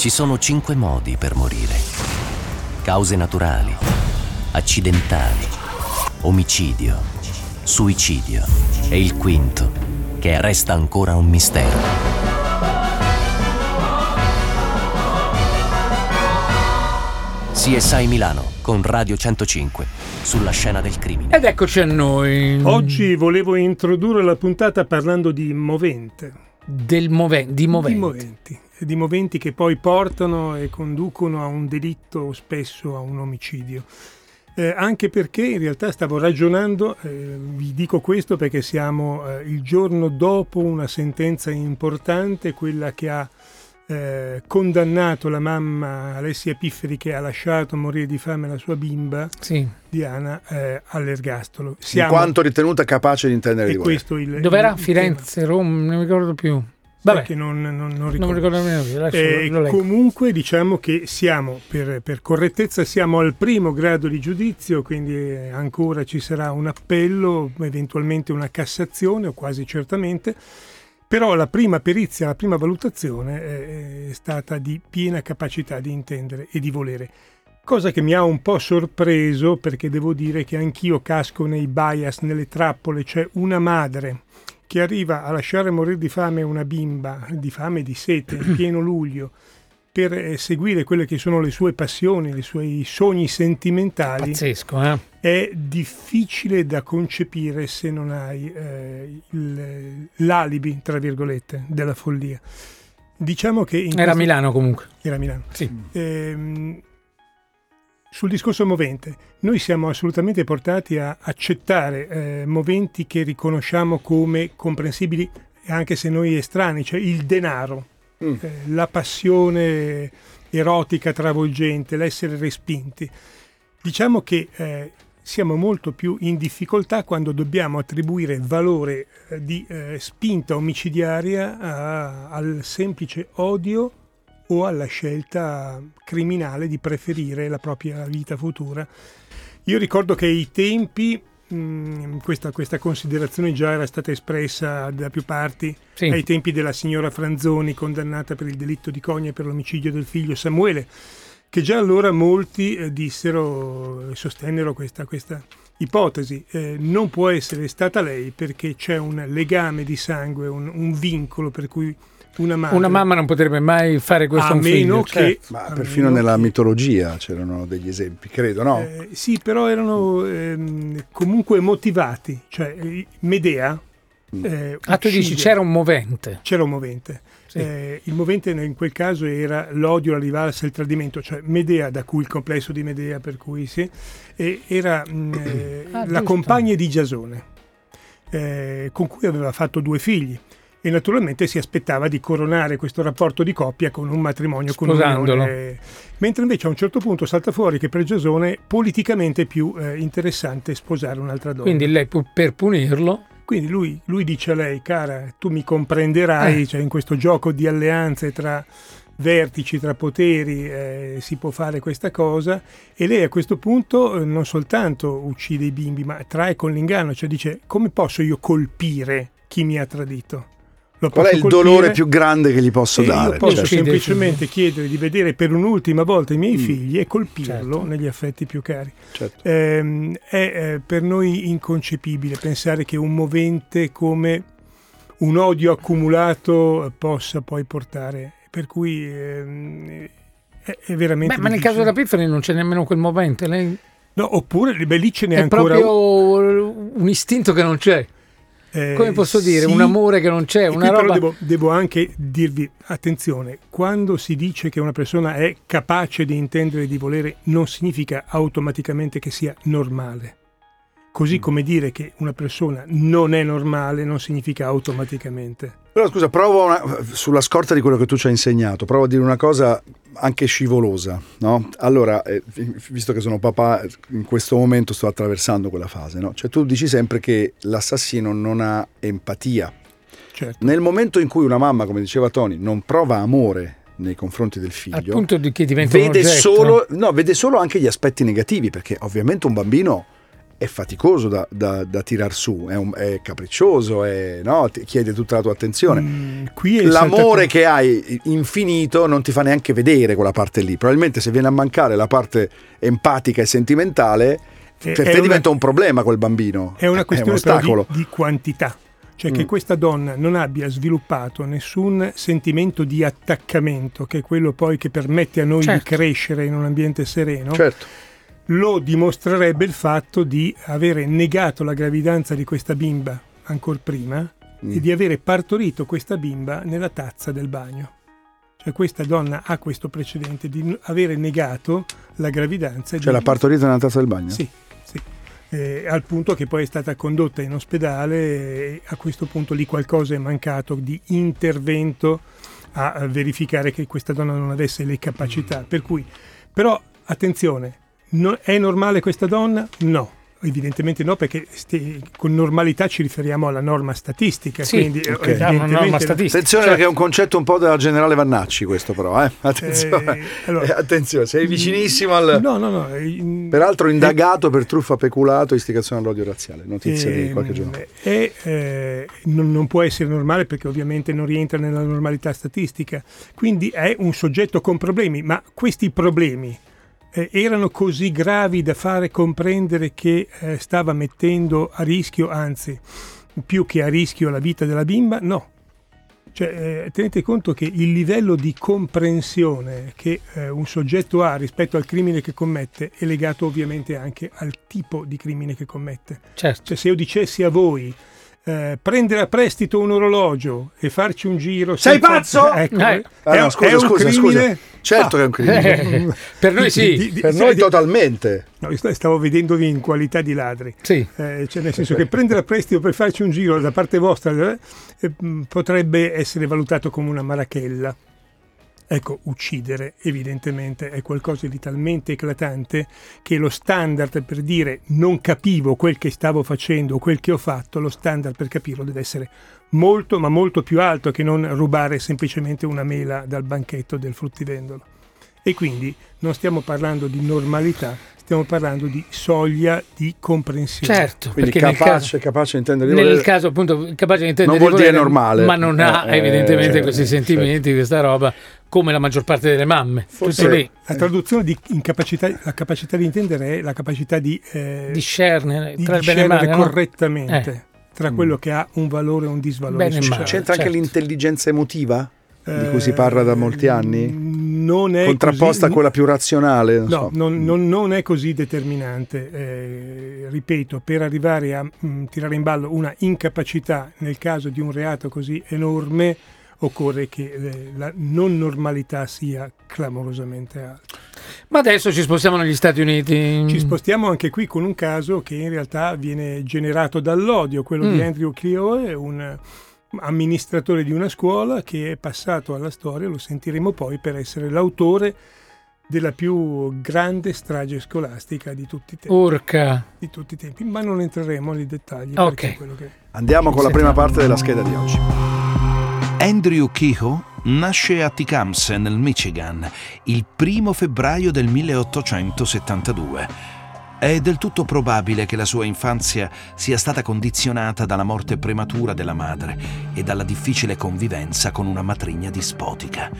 Ci sono cinque modi per morire. Cause naturali, accidentali, omicidio, suicidio e il quinto, che resta ancora un mistero. CSI Milano con Radio 105 sulla scena del crimine. Ed eccoci a noi. Oggi volevo introdurre la puntata parlando di movente. Del moven- di moventi. Di moventi. Di moventi che poi portano e conducono a un delitto o spesso a un omicidio. Eh, anche perché in realtà stavo ragionando, eh, vi dico questo perché siamo eh, il giorno dopo una sentenza importante, quella che ha eh, condannato la mamma Alessia Pifferi che ha lasciato morire di fame la sua bimba Sì. Diana eh, all'ergastolo. in quanto ritenuta capace di intendere di questo il, Dov'era? il- il Firenze, Roma, non mi ricordo più. Vabbè, Perché non, non, non non ricordo. mi ricordo nemmeno. Adesso Eh, lo leggo. comunque diciamo che siamo, per, per correttezza, siamo al primo grado di giudizio, quindi eh, ancora ci sarà un appello, eventualmente una Cassazione o quasi certamente, però la prima perizia, la prima valutazione eh, è stata di piena capacità di intendere e di volere. Cosa che mi ha un po' sorpreso perché devo dire che anch'io casco nei bias, nelle trappole, c'è una madre che arriva a lasciare morire di fame una bimba, di fame e di sete, in pieno luglio, per eh, seguire quelle che sono le sue passioni, i suoi sogni sentimentali, Pazzesco, eh? è difficile da concepire se non hai eh, il- l'alibi, tra virgolette, della follia. Diciamo che... Era questo- Milano comunque. Era Milano. Sì. Ehm, sul discorso movente, noi siamo assolutamente portati a accettare eh, moventi che riconosciamo come comprensibili anche se noi estranei, cioè il denaro, Mm. eh, la passione erotica travolgente, l'essere respinti. Diciamo che eh, siamo molto più in difficoltà quando dobbiamo attribuire valore eh, di eh, spinta omicidiaria a- al semplice odio o alla scelta criminale di preferire la propria vita futura. Io ricordo che ai tempi, mh, questa, questa considerazione già era stata espressa da più parti, Sì. ai tempi della signora Franzoni condannata per il delitto di Cogna e per l'omicidio del figlio Samuele, che già allora molti eh, dissero, sostennero questa, questa ipotesi. Eh, non può essere stata lei perché c'è un legame di sangue, un, un vincolo per cui una madre... Una mamma non potrebbe mai fare questo a un meno figlio. che... certo. Ma a perfino meno nella che- mitologia c'erano degli esempi, credo, no? Eh, sì, però erano ehm, comunque motivati. Cioè, Medea... eh, Ah, tu dici c'era un movente. C'era un movente. Sì. Eh, il movente in quel caso era l'odio, la rivalsa, il tradimento, cioè Medea, da cui il complesso di Medea, per cui sì, e era mh, eh, Ah, la giusto. compagna di Giasone, eh, con cui aveva fatto due figli. E naturalmente si aspettava di coronare questo rapporto di coppia con un matrimonio, con un'unione. Mentre invece a un certo punto salta fuori che per Giasone politicamente è più eh, interessante sposare un'altra donna. Quindi lei per punirlo Quindi lui, lui dice a lei, cara, tu mi comprenderai, Eh. cioè in questo gioco di alleanze tra vertici, tra poteri, eh, si può fare questa cosa e lei a questo punto eh, non soltanto uccide i bimbi, ma trae con l'inganno, cioè dice come posso io colpire chi mi ha tradito? Lo Qual è il colpire dolore più grande che gli posso e dare? Io posso Sì, semplicemente chiedere di vedere per un'ultima volta i miei Mm. figli e colpirlo Certo. negli affetti più cari. certo. Ehm, è eh, per noi inconcepibile pensare che un movente come un odio accumulato eh, possa poi portare, per cui ehm, è, è veramente... Beh, ma nel caso della Pifferi non c'è nemmeno quel movente. Lei No, oppure beh, lì ce n'è è ancora... proprio un istinto che non c'è. Eh, Come posso dire? sì, Un amore che non c'è, una roba. devo, devo anche dirvi, attenzione, quando si dice che una persona è capace di intendere e di volere, non significa automaticamente che sia normale. Così Mm. come dire che una persona non è normale non significa automaticamente. Però scusa, provo una- sulla scorta di quello che tu ci hai insegnato, provo a dire una cosa anche scivolosa, no? Allora, eh, visto che sono papà, in questo momento sto attraversando quella fase, no? Cioè tu dici sempre che l'assassino non ha empatia. Certo. Nel momento in cui una mamma, come diceva Tony, non prova amore nei confronti del Al figlio, punto di che diventa vede solo, no, vede solo anche gli aspetti negativi, perché ovviamente un bambino è faticoso da, da, da tirar su, è, un- è capriccioso, è- no? ti chiede tutta la tua attenzione. Mm, qui è L'amore che hai infinito non ti fa neanche vedere quella parte lì. Probabilmente se viene a mancare la parte empatica e sentimentale, È- per è te una- diventa un problema quel bambino. È una un questione però ostacolo. di, di quantità. Cioè che Mm. questa donna non abbia sviluppato nessun sentimento di attaccamento, che è quello poi che permette a noi Certo. di crescere in un ambiente sereno, Certo. Lo dimostrerebbe il fatto di avere negato la gravidanza di questa bimba ancora prima Mm. e di avere partorito questa bimba nella tazza del bagno. Cioè questa donna ha questo precedente di avere negato la gravidanza. Cioè di- la partorita nella tazza del bagno? Sì, sì. Eh, al punto che poi è stata condotta in ospedale e a questo punto lì qualcosa è mancato di intervento a verificare che questa donna non avesse le capacità. Per cui, però, attenzione, no- è normale questa donna? No. Evidentemente no, perché sti- con normalità ci riferiamo alla norma statistica. Sì, quindi, eh, ok. È una norma statistica. Attenzione Cioè- perché è un concetto un po' della generale Vannacci questo però, eh? Attenzione. Eh, allora- Eh, attenzione, sei vicinissimo al... No, no, no. eh, Peraltro indagato per truffa peculato e istigazione all'odio razziale, notizia di Ehm, qualche giorno. E eh, non, non può essere normale perché ovviamente non rientra nella normalità statistica, quindi è un soggetto con problemi, ma questi problemi eh, erano così gravi da fare comprendere che eh, stava mettendo a rischio, anzi più che a rischio la vita della bimba? No. Cioè, eh, tenete conto che il livello di comprensione che eh, un soggetto ha rispetto al crimine che commette è legato ovviamente anche al tipo di crimine che commette. Certo. Cioè, se io dicessi a voi eh, prendere a prestito un orologio e farci un giro. Sei senza- pazzo? Ecco, Eh. Ah, è, no, un- scusa, è un scusa, crimine? scusa. Certo che è un crimine. Eh, per noi sì. Di- di- per sai, noi di- totalmente. no, stavo vedendovi in qualità di ladri. Sì. Eh, cioè nel senso che prendere a prestito per farci un giro da parte vostra eh, eh, potrebbe essere valutato come una marachella. Ecco, uccidere evidentemente è qualcosa di talmente eclatante che lo standard per dire non capivo quel che stavo facendo o quel che ho fatto, lo standard per capirlo deve essere molto ma molto più alto che non rubare semplicemente una mela dal banchetto del fruttivendolo. E quindi non stiamo parlando di normalità, stiamo parlando di soglia di comprensione. Certo, Quindi perché nel capace, caso, capace di intendere di nel volere- caso appunto capace di intendere Non vuol di dire volere, normale. ma non ha Eh, evidentemente certo, questi certo. sentimenti, questa roba, come la maggior parte delle mamme. Forse- La traduzione di incapacità, la capacità di intendere è la capacità di, eh, discernere di tra il bene e il discernere male. no? correttamente Eh. tra quello che ha un valore e un disvalore Bene e male. C'entra anche certo. l'intelligenza emotiva? di cui si Eh, parla da molti anni? Non è Contrapposta così- a quella più razionale? Non No, so. non, non- non è così determinante. Eh, ripeto, per arrivare a mm, tirare in ballo una incapacità nel caso di un reato così enorme, occorre che eh, la non normalità sia clamorosamente alta. Ma adesso ci spostiamo negli Stati Uniti. Ci spostiamo anche qui con un caso che in realtà viene generato dall'odio, quello di Mm. Andrew Clio, un amministratore di una scuola che è passato alla storia, lo sentiremo poi, per essere l'autore della più grande strage scolastica di tutti i tempi. Urca. di tutti i tempi, ma non entreremo nei dettagli. Ok. perché è quello che- Andiamo con la prima parte della scheda di oggi. Andrew Kehoe nasce a Tecumseh, nel Michigan, il primo febbraio del 1872. È del tutto probabile che la sua infanzia sia stata condizionata dalla morte prematura della madre e dalla difficile convivenza con una matrigna dispotica.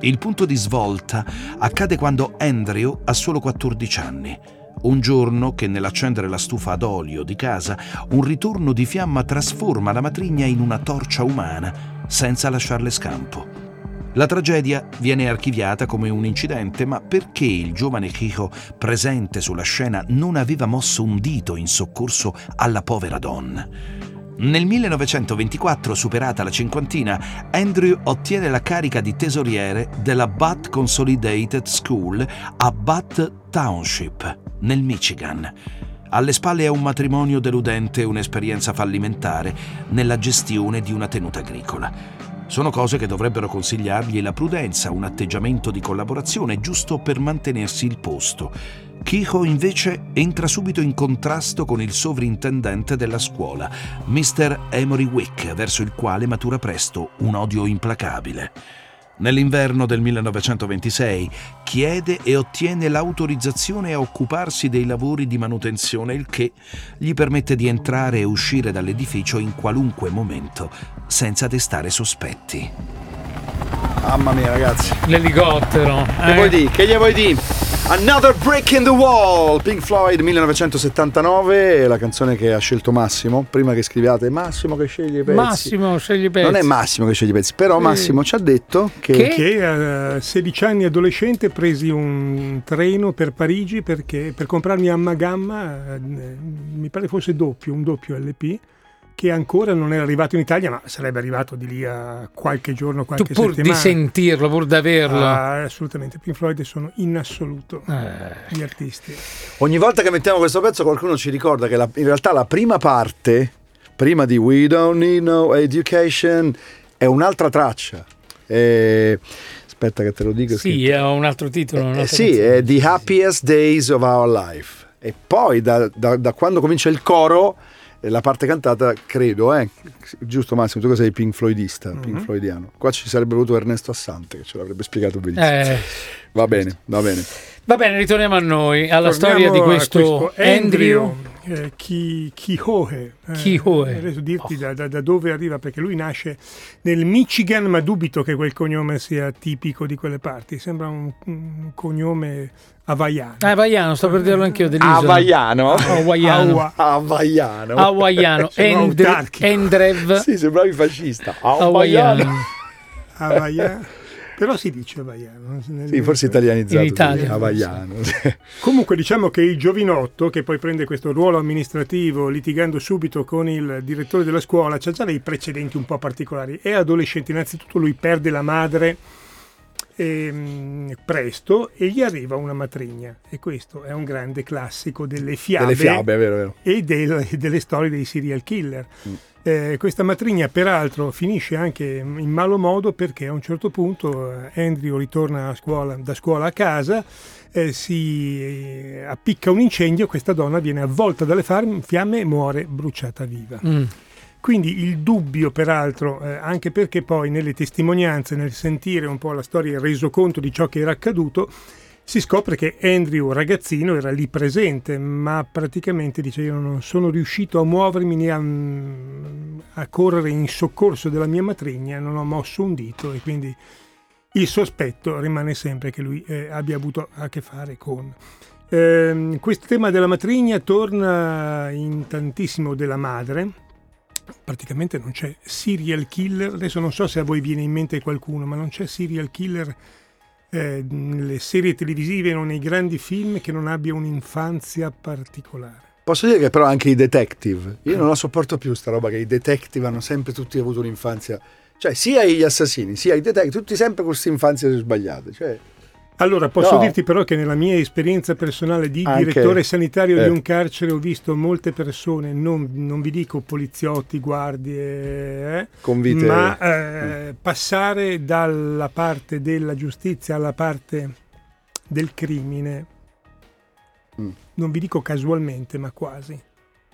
Il punto di svolta accade quando Andrew ha solo 14 anni. Un giorno che nell'accendere la stufa ad olio di casa, un ritorno di fiamma trasforma la matrigna in una torcia umana senza lasciarle scampo. La tragedia viene archiviata come un incidente, ma perché il giovane Chico presente sulla scena non aveva mosso un dito in soccorso alla povera donna? Nel 1924, superata la cinquantina, Andrew ottiene la carica di tesoriere della Butte Consolidated School a Butte Township, nel Michigan. Alle spalle ha un matrimonio deludente e un'esperienza fallimentare nella gestione di una tenuta agricola. Sono cose che dovrebbero consigliargli la prudenza, un atteggiamento di collaborazione giusto per mantenersi il posto. Kehoe invece entra subito in contrasto con il sovrintendente della scuola, Mr. Emory Wick, verso il quale matura presto un odio implacabile. Nell'inverno del 1926 chiede e ottiene l'autorizzazione a occuparsi dei lavori di manutenzione, il che gli permette di entrare e uscire dall'edificio in qualunque momento, senza destare sospetti. Mamma mia, ragazzi. L'elicottero. Che eh? vuoi dire? Che gli vuoi dire? Another Break in the Wall, Pink Floyd 1979, la canzone che ha scelto Massimo. Prima che scriviate Massimo che sceglie i pezzi. Massimo, scegli i pezzi. Non è Massimo che sceglie i pezzi, però Sì. Massimo ci ha detto che, Che? che a 16 anni adolescente presi un treno per Parigi perché per comprarmi Amma Gamma, eh, mi pare fosse doppio, un doppio LP, che ancora non era arrivato in Italia, ma sarebbe arrivato di lì a qualche giorno, Tu qualche pur di settimana. sentirlo, pur di averlo. Ah, assolutamente, Pink Floyd sono in assoluto Eh. gli artisti. ogni volta che mettiamo questo pezzo qualcuno ci ricorda che la- in realtà la prima parte, prima di We Don't Need No Education, è un'altra traccia. Eh, aspetta che te lo dico. Sì, scritto. è un altro titolo. Eh, un'altra sì, canzone. è The Happiest Days of Our Life. E poi da, da- da quando comincia il coro, eh, la parte cantata, credo, eh, giusto Massimo, tu che sei Pink Floydista, Mhm. Pink Floydiano. Qua ci sarebbe voluto Ernesto Assante che ce l'avrebbe spiegato benissimo. Eh, Va bene, va bene. va bene, ritorniamo a noi, alla Torniamo storia di a questo, Andrew. Eh, Ki- Kihoe. Eh, Kihoe. Adesso dirti Oh. da, da- da dove arriva, perché lui nasce nel Michigan, ma dubito che quel cognome sia tipico di quelle parti. Sembra un, un cognome havaiano. Ah, Hawaiano, sto per dirlo anch'io dell'isola. Havaiano? Hawaiano. Awa- Havaiano. Hawaiano. Endrev. Sì, sembravi fascista. Hawaiano. Havaiano. Però si dice havaiano. Sì, forse italianizzato. In Italia. Havaiano. Comunque diciamo che il giovinotto, che poi prende questo ruolo amministrativo litigando subito con il direttore della scuola, c'ha già dei precedenti un po' particolari. È adolescente, innanzitutto lui perde la madre ehm, presto e gli arriva una matrigna. E questo è un grande classico delle fiabe, Delle fiabe, vero, vero. e del- delle storie dei serial killer. Eh, questa matrigna peraltro finisce anche in malo modo perché a un certo punto eh, Andrew ritorna a scuola- da scuola a casa, eh, si eh, appicca un incendio, questa donna viene avvolta dalle fiamme e muore bruciata viva. Mm. Quindi il dubbio, peraltro, eh, anche perché poi nelle testimonianze, nel sentire un po' la storia, il resoconto di ciò che era accaduto, si scopre che Andrew, ragazzino, era lì presente, ma praticamente dice io non sono riuscito a muovermi né a, a correre in soccorso della mia matrigna, non ho mosso un dito e quindi il sospetto rimane sempre che lui eh, abbia avuto a che fare con. Ehm, questo tema della matrigna torna in tantissimo della madre, praticamente non c'è serial killer, adesso non so se a voi viene in mente qualcuno, ma non c'è serial killer eh, nelle serie televisive o nei grandi film che non abbia un'infanzia particolare. Posso dire che però anche i detective, io non la sopporto più sta roba che i detective hanno sempre tutti avuto un'infanzia, cioè sia gli assassini sia i detective, tutti sempre con queste infanzie sbagliate, cioè Allora, posso No. dirti però che nella mia esperienza personale di Anche- direttore sanitario eh. di un carcere ho visto molte persone, non, non vi dico poliziotti, guardie, eh, con vite... ma eh, passare dalla parte della giustizia alla parte del crimine, Mm. non vi dico casualmente, ma quasi.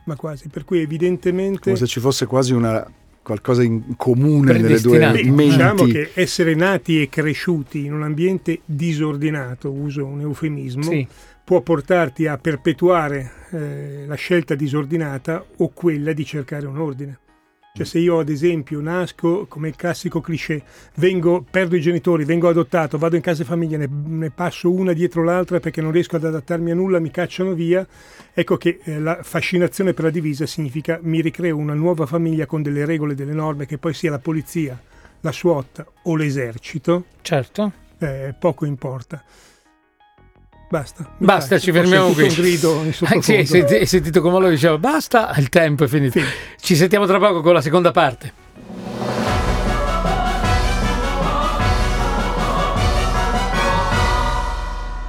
Ma quasi. Per cui evidentemente... come se ci fosse quasi una qualcosa in comune nelle due. Beh, menti. diciamo che essere nati e cresciuti in un ambiente disordinato, uso un eufemismo, Sì. può portarti a perpetuare eh, la scelta disordinata o quella di cercare un ordine. Cioè se io ad esempio nasco come il classico cliché, vengo, perdo i genitori, vengo adottato, vado in casa e famiglia, ne, ne passo una dietro l'altra perché non riesco ad adattarmi a nulla, mi cacciano via, ecco che eh, la fascinazione per la divisa significa mi ricreo una nuova famiglia con delle regole, delle norme, che poi sia la polizia, la SWAT o l'esercito, Certo. eh, poco importa. Basta. Basta, ci fermiamo qui. un grido sì, sottofondo. hai senti- sentito come lo diceva, basta, il tempo è finito. Sì. Ci sentiamo tra poco con la seconda parte.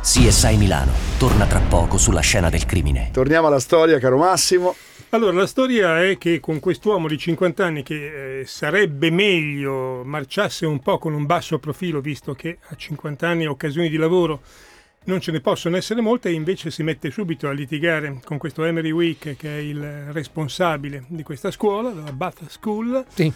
CSI Milano torna tra poco sulla scena del crimine. Torniamo alla storia, caro Massimo. Allora, la storia è che con quest'uomo di 50 anni che eh, sarebbe meglio marciasse un po' con un basso profilo, visto che a 50 anni occasioni di lavoro non ce ne possono essere molte, e invece si mette subito a litigare con questo Emery Wick, che è il responsabile di questa scuola, della Bath School, Sì.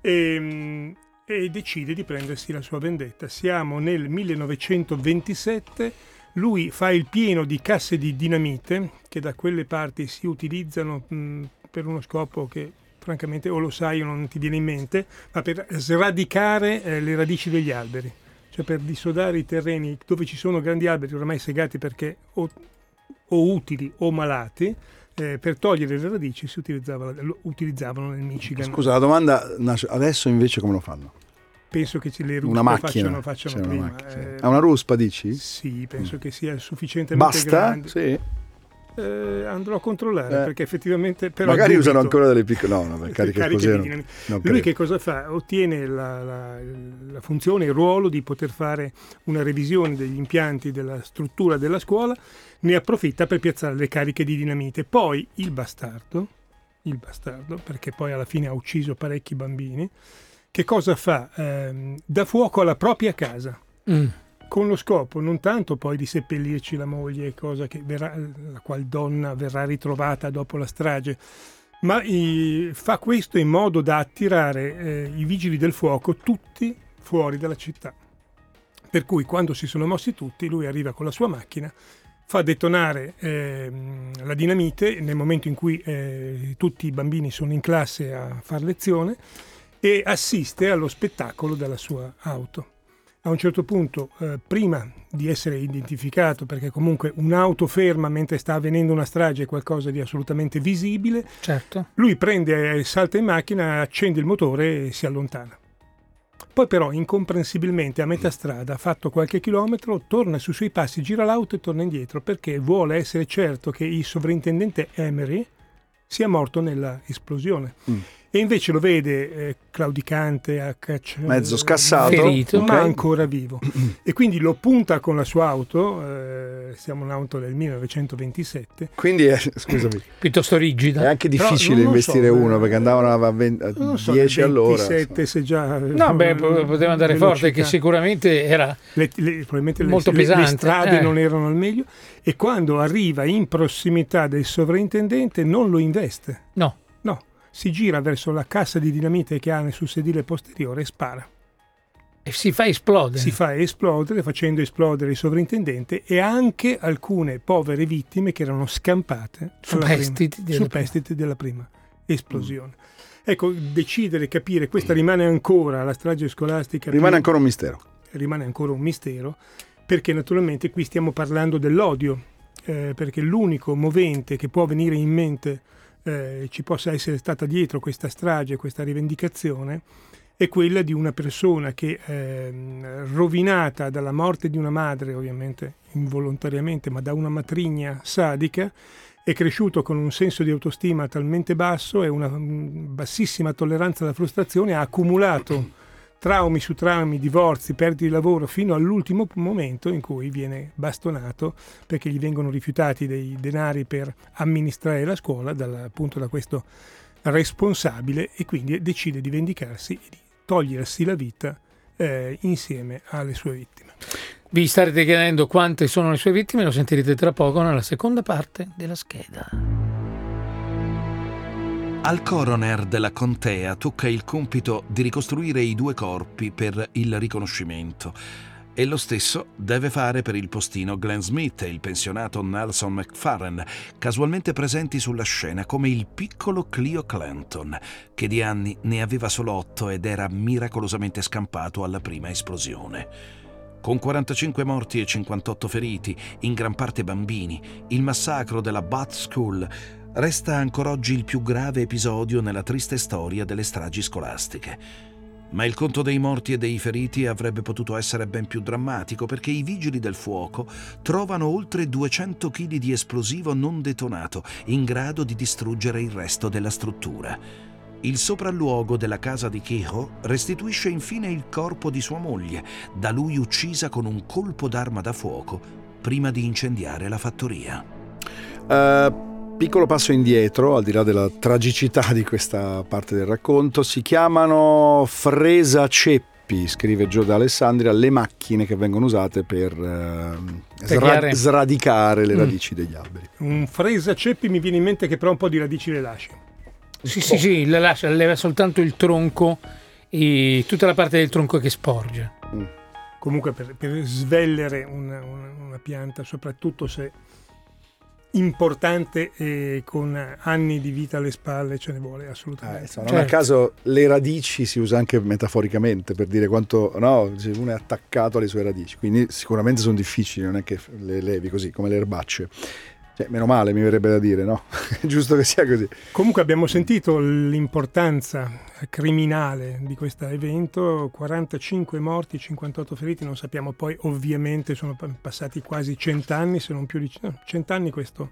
e, mm, e decide di prendersi la sua vendetta. Siamo nel 1927, lui fa il pieno di casse di dinamite che da quelle parti si utilizzano mh, per uno scopo che francamente o lo sai o non ti viene in mente, ma per sradicare eh, le radici degli alberi, cioè per dissodare i terreni dove ci sono grandi alberi ormai segati perché o, o utili o malati, eh, per togliere le radici si utilizzava, lo utilizzavano nel Michigan. Scusa, la domanda nasce adesso invece come lo fanno? Penso che le ruspe Una macchina. facciano, facciano C'è una prima. macchina, sì. eh, È una ruspa, dici? sì, penso che sia sufficientemente Basta? grande. Sì. Eh, andrò a controllare Eh. perché effettivamente però Magari dubito. usano ancora delle piccole... No, no, cariche Cariche così. non- dinamite. non Lui credo. che cosa fa? Ottiene la, la- la funzione, il ruolo di poter fare una revisione degli impianti della struttura della scuola, ne approfitta per piazzare le cariche di dinamite. Poi il bastardo, il bastardo, perché poi alla fine ha ucciso parecchi bambini, che cosa fa? Ehm, dà fuoco alla propria casa Mm. Con lo scopo non tanto poi di seppellirci la moglie, cosa che verrà, la qual donna verrà ritrovata dopo la strage, ma eh, fa questo in modo da attirare eh, i vigili del fuoco tutti fuori dalla città. Per cui quando si sono mossi tutti, lui arriva con la sua macchina, fa detonare ehm, la dinamite nel momento in cui eh, tutti i bambini sono in classe a far lezione e assiste allo spettacolo della sua auto a un certo punto, eh, prima di essere identificato, perché comunque un'auto ferma mentre sta avvenendo una strage è qualcosa di assolutamente visibile, Certo. lui prende, eh, salta in macchina, accende il motore e si allontana. Poi però, incomprensibilmente, a metà strada, fatto qualche chilometro, torna sui suoi passi, gira l'auto e torna indietro perché vuole essere certo che il sovrintendente Emery sia morto nella esplosione. Mm. E invece lo vede eh, claudicante, a caccia, Mezzo scassato. Ferito. ma ancora vivo. e quindi lo punta con la sua auto, eh, siamo un'auto del 1927. Quindi, è, scusami, Piuttosto è rigida. anche Però difficile lo investire so, uno eh, perché andavano a, 20 a Non so, 10 nel all'ora. 27 se già... No, beh, po- poteva andare forte, che sicuramente era... le, le- probabilmente le- Molto le, le pesante, strade eh. non erano al meglio e quando arriva in prossimità del sovrintendente non lo investe, no, si gira verso la cassa di dinamite che ha sul sedile posteriore e spara. e si fa esplodere. Si fa esplodere facendo esplodere il sovrintendente e anche alcune povere vittime che erano scampate Superstiti prima- della superstiti della prima esplosione. Ecco, decidere, capire, questa rimane ancora la strage scolastica. Rimane più- ancora un mistero. rimane ancora un mistero, perché naturalmente qui stiamo parlando dell'odio, eh, perché l'unico movente che può venire in mente eh, ci possa essere stata dietro questa strage, questa rivendicazione, è quella di una persona che, ehm, rovinata dalla morte di una madre, ovviamente involontariamente, ma da una matrigna sadica, è cresciuto con un senso di autostima talmente basso e una mm, bassissima tolleranza alla frustrazione, ha accumulato traumi su traumi, divorzi, perdite di lavoro, fino all'ultimo momento in cui viene bastonato perché gli vengono rifiutati dei denari per amministrare la scuola dal, appunto da questo responsabile e quindi decide di vendicarsi e di togliersi la vita eh, insieme alle sue vittime. Vi starete chiedendo quante sono le sue vittime, lo sentirete tra poco nella seconda parte della scheda. Al coroner della contea tocca il compito di ricostruire i due corpi per il riconoscimento e lo stesso deve fare per il postino Glenn Smith e il pensionato Nelson McFarren, casualmente presenti sulla scena come il piccolo Clio Clanton, che di anni ne aveva solo otto ed era miracolosamente scampato alla prima esplosione. Con 45 morti e 58 feriti, in gran parte bambini, il massacro della Bath School resta ancora oggi il più grave episodio nella triste storia delle stragi scolastiche. Ma il conto dei morti e dei feriti avrebbe potuto essere ben più drammatico perché i vigili del fuoco trovano oltre 200 kg di esplosivo non detonato in grado di distruggere il resto della struttura. Il sopralluogo della casa di Kehoe restituisce infine il corpo di sua moglie, da lui uccisa con un colpo d'arma da fuoco prima di incendiare la fattoria. Eh, piccolo passo indietro, al di là della tragicità di questa parte del racconto, si chiamano fresa ceppi, scrive Gio D'Alessandria, le macchine che vengono usate per eh, sra- sradicare le Mm. radici degli alberi. Un fresa ceppi mi viene in mente che però un po' di radici le lascia. Sì, sì, sì, le lascia, leva soltanto il tronco i- tutta la parte del tronco che sporge. Comunque per, per svellere una, una- una pianta, soprattutto se importante e con anni di vita alle spalle, ce ne vuole assolutamente. insomma, non a Certo. caso le radici si usa anche metaforicamente per dire quanto no, se uno è attaccato alle sue radici, quindi sicuramente sono difficili, non è che le levi così come le erbacce. Cioè, meno male mi verrebbe da dire, no? È giusto che sia così. Comunque abbiamo sentito l'importanza criminale di questo evento, 45 morti, 58 feriti, non sappiamo poi ovviamente sono pa- passati quasi 100 anni, se non più di no, 100 anni questo,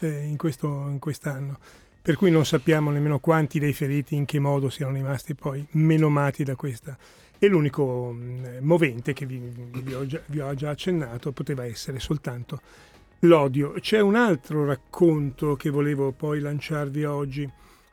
eh, in, questo, in quest'anno, per cui non sappiamo nemmeno quanti dei feriti in che modo siano rimasti poi menomati da questa. E l'unico mh, movente che vi, vi ho già, vi ho già accennato poteva essere soltanto l'odio. C'è un altro racconto che volevo poi lanciarvi oggi,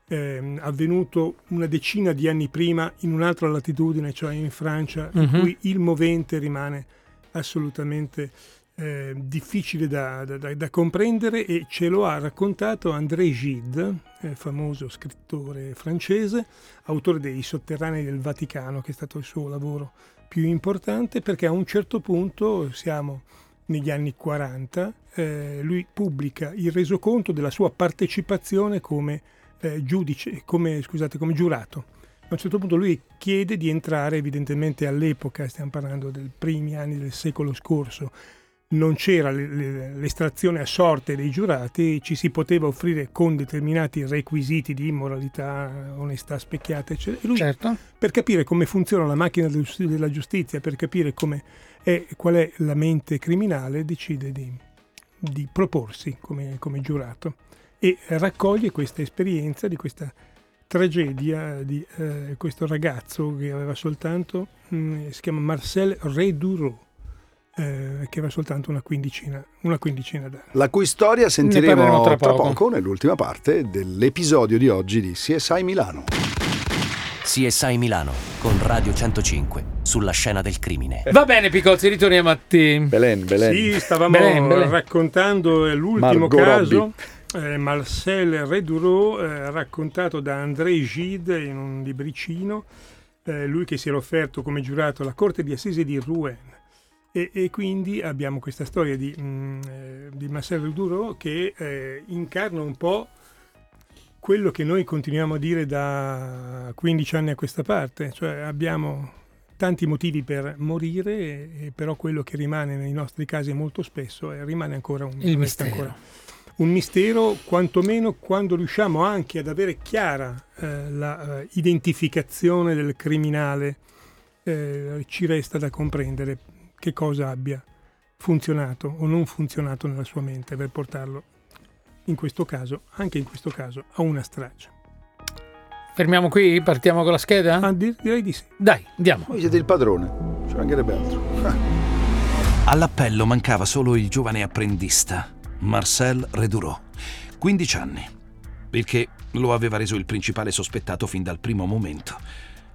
ehm, avvenuto una decina di anni prima in un'altra latitudine, cioè in Francia, in Mhm. cui il movente rimane assolutamente eh, difficile da, da- da- da comprendere e ce lo ha raccontato André Gide, eh, famoso scrittore francese, autore dei Sotterranei del Vaticano, che è stato il suo lavoro più importante, perché a un certo punto siamo negli anni 40, eh, lui pubblica il resoconto della sua partecipazione come eh, giudice, come, scusate, come giurato. A un certo punto lui chiede di entrare, evidentemente all'epoca, stiamo parlando dei primi anni del secolo scorso, non c'era le- le- l'estrazione a sorte dei giurati, ci si poteva offrire con determinati requisiti di immoralità, onestà specchiata, eccetera. Lui Certo. per capire come funziona la macchina del- della giustizia, per capire come è, qual è la mente criminale, decide di, di proporsi come, come giurato e raccoglie questa esperienza di questa tragedia di eh, questo ragazzo che aveva soltanto, mm, si chiama Marcel Redureau, eh, che aveva soltanto una quindicina, una quindicina d'anni. La cui storia sentiremo tra tra poco. poco nell'ultima parte dell'episodio di oggi di CSI Milano. CSI Milano con Radio 105 sulla scena del crimine. Va bene, Picozzi, ritorniamo a te. Belen, Belen. Sì, stavamo Belen, Belen. raccontando eh, l'ultimo Margot caso, eh, Marcel Redureau, eh, raccontato da André Gide in un libricino, eh, lui che si era offerto come giurato alla corte di assise di Rouen. E, e quindi abbiamo questa storia di, mm, di Marcel Redureau che incarna un po' quello che noi continuiamo a dire da 15 anni a questa parte, cioè abbiamo tanti motivi per morire, e- però quello che rimane nei nostri casi molto spesso è, rimane ancora un, Il mistero. ancora un mistero, quantomeno quando riusciamo anche ad avere chiara eh, la eh, del criminale, eh, ci resta da comprendere che cosa abbia funzionato o non funzionato nella sua mente per portarlo in questo caso, anche in questo caso, a una strage. Fermiamo qui? Partiamo con la scheda? Ah, di- direi di sì. Dai, andiamo. Voi siete il padrone, ci mancherebbe altro. All'appello mancava solo il giovane apprendista, Marcel Redureau, 15 anni, il che lo aveva reso il principale sospettato fin dal primo momento.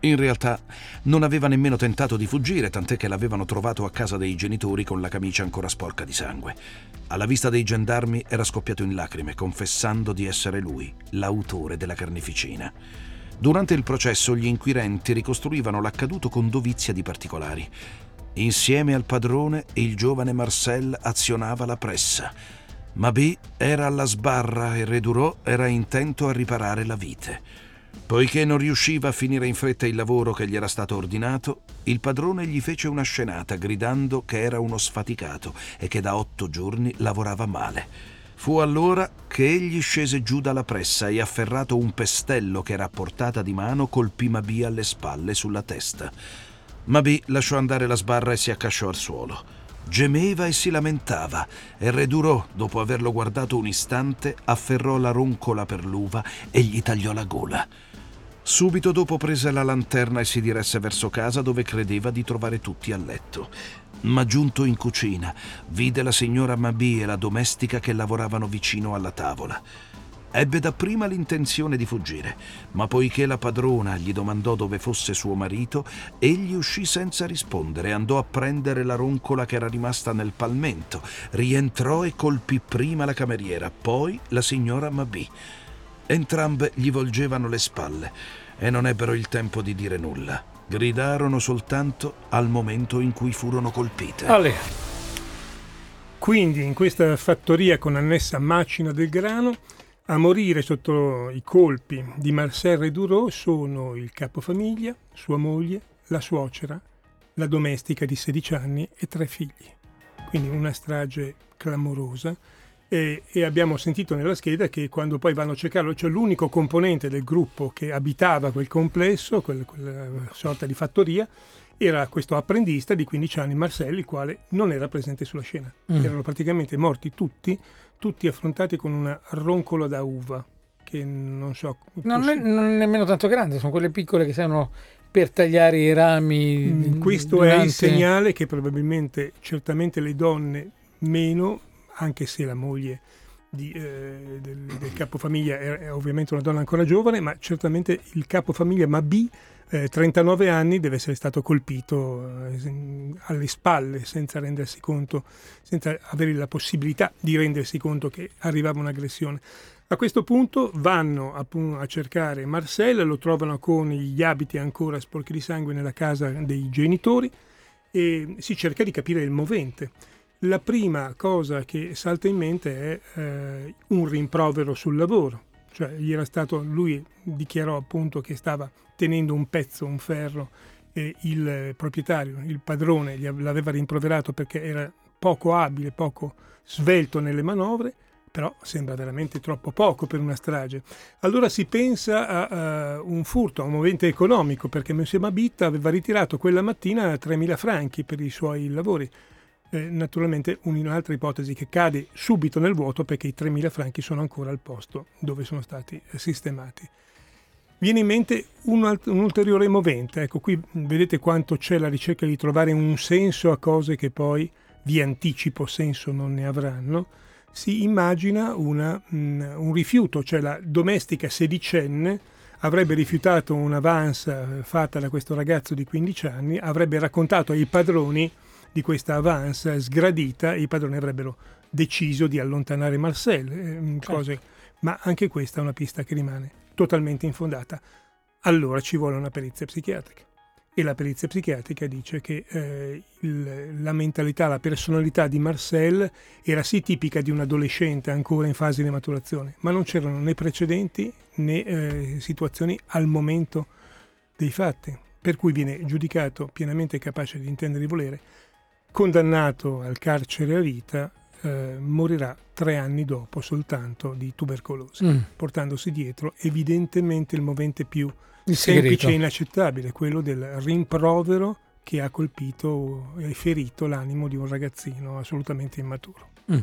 In realtà non aveva nemmeno tentato di fuggire, tant'è che l'avevano trovato a casa dei genitori con la camicia ancora sporca di sangue. Alla vista dei gendarmi era scoppiato in lacrime, confessando di essere lui, l'autore della carneficina. Durante il processo gli inquirenti ricostruivano l'accaduto con dovizia di particolari. Insieme al padrone, il giovane Marcel azionava la pressa. Mabi era alla sbarra e Redureau era intento a riparare la vite. Poiché non riusciva a finire in fretta il lavoro che gli era stato ordinato, il padrone gli fece una scenata gridando che era uno sfaticato e che da otto giorni lavorava male. Fu allora che egli scese giù dalla pressa e afferrato un pestello che era a portata di mano colpì Mabi alle spalle sulla testa. Mabi lasciò andare la sbarra e si accasciò al suolo. Gemeva e si lamentava e Redureau, dopo averlo guardato un istante, afferrò la roncola per l'uva e gli tagliò la gola. Subito dopo prese la lanterna e si diresse verso casa dove credeva di trovare tutti a letto. Ma giunto in cucina, vide la signora Mabi e la domestica che lavoravano vicino alla tavola. Ebbe dapprima l'intenzione di fuggire, ma poiché la padrona gli domandò dove fosse suo marito, egli uscì senza rispondere, andò a prendere la roncola che era rimasta nel palmento, rientrò e colpì prima la cameriera, poi la signora Mabi. Entrambe gli volgevano le spalle e non ebbero il tempo di dire nulla. Gridarono soltanto al momento in cui furono colpite. Ale. Quindi in questa fattoria con annessa macina del grano, a morire sotto i colpi di Marcel Redoureau sono il capofamiglia, sua moglie, la suocera, la domestica di 16 anni e tre figli. Quindi una strage clamorosa. E, e, abbiamo sentito nella scheda che quando poi vanno a cercarlo, cioè l'unico componente del gruppo che abitava quel complesso, quel, quella sorta di fattoria, era questo apprendista di 15 anni, Marcel, il quale non era presente sulla scena. Mm. Erano praticamente morti tutti, tutti affrontati con una roncola da uva, che non so... Non è, non è nemmeno tanto grande, sono quelle piccole che servono per tagliare i rami. Mm, questo durante... è il segnale che probabilmente, certamente le donne meno, anche se la moglie di, eh, del, del capofamiglia è, è, ovviamente una donna ancora giovane, ma certamente il capofamiglia Mabi, eh, 39 anni, deve essere stato colpito eh, alle spalle senza rendersi conto, senza avere la possibilità di rendersi conto che arrivava un'aggressione. A questo punto vanno a, a cercare Marcel, lo trovano con gli abiti ancora sporchi di sangue nella casa dei genitori e si cerca di capire il movente. La prima cosa che salta in mente è eh, un rimprovero sul lavoro, cioè gli era stato, lui dichiarò appunto che stava tenendo un pezzo, un ferro, e il proprietario, il padrone, l'aveva rimproverato perché era poco abile, poco svelto nelle manovre, però sembra veramente troppo poco per una strage. Allora si pensa a, a un furto, a un movente economico, perché Monsieur Mabit aveva ritirato quella mattina 3.000 franchi per i suoi lavori eh, naturalmente un'altra ipotesi che cade subito nel vuoto perché i 3.000 franchi sono ancora al posto dove sono stati eh, sistemati. Viene in mente un, alt- un, ulteriore movente, ecco qui vedete quanto c'è la ricerca di trovare un senso a cose che poi, vi anticipo, senso non ne avranno, si immagina una, mh, mm, un rifiuto, cioè la domestica sedicenne avrebbe rifiutato un'avance fatta da questo ragazzo di 15 anni, avrebbe raccontato ai padroni di questa avance sgradita i padroni avrebbero deciso di allontanare Marcel, eh, cose, ma anche questa è una pista che rimane totalmente infondata. Allora ci vuole una perizia psichiatrica e la perizia psichiatrica dice che eh, il, la mentalità, la personalità di Marcel era sì tipica di un adolescente ancora in fase di maturazione, ma non c'erano né precedenti né eh, situazioni al momento dei fatti, per cui viene giudicato pienamente capace di intendere e volere condannato al carcere a vita, eh, morirà tre anni dopo soltanto di tubercolosi, mm. portandosi dietro evidentemente il movente più il semplice e inaccettabile, quello del rimprovero che ha colpito e ferito l'animo di un ragazzino assolutamente immaturo. Mm.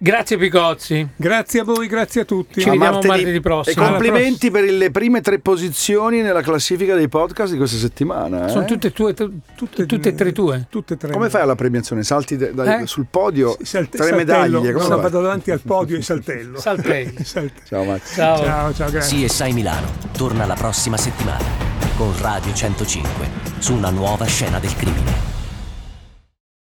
Grazie Picozzi. Grazie a voi, grazie a tutti. Ci a vediamo martedì, martedì prossimo. E complimenti per le prime tre posizioni nella classifica dei podcast di questa settimana. Eh? Sono tutte, tue, tutte, tutte, e tre tue. Tutte tre. Come fai alla premiazione? Salti da, da, eh? sul podio? Salt- tre saltello. medaglie. Come vado davanti al podio e saltello. Saltelli. Ciao Max. Ciao. Ciao, ciao, grazie. Sì e Sai Milano torna la prossima settimana con Radio 105 su una nuova scena del crimine.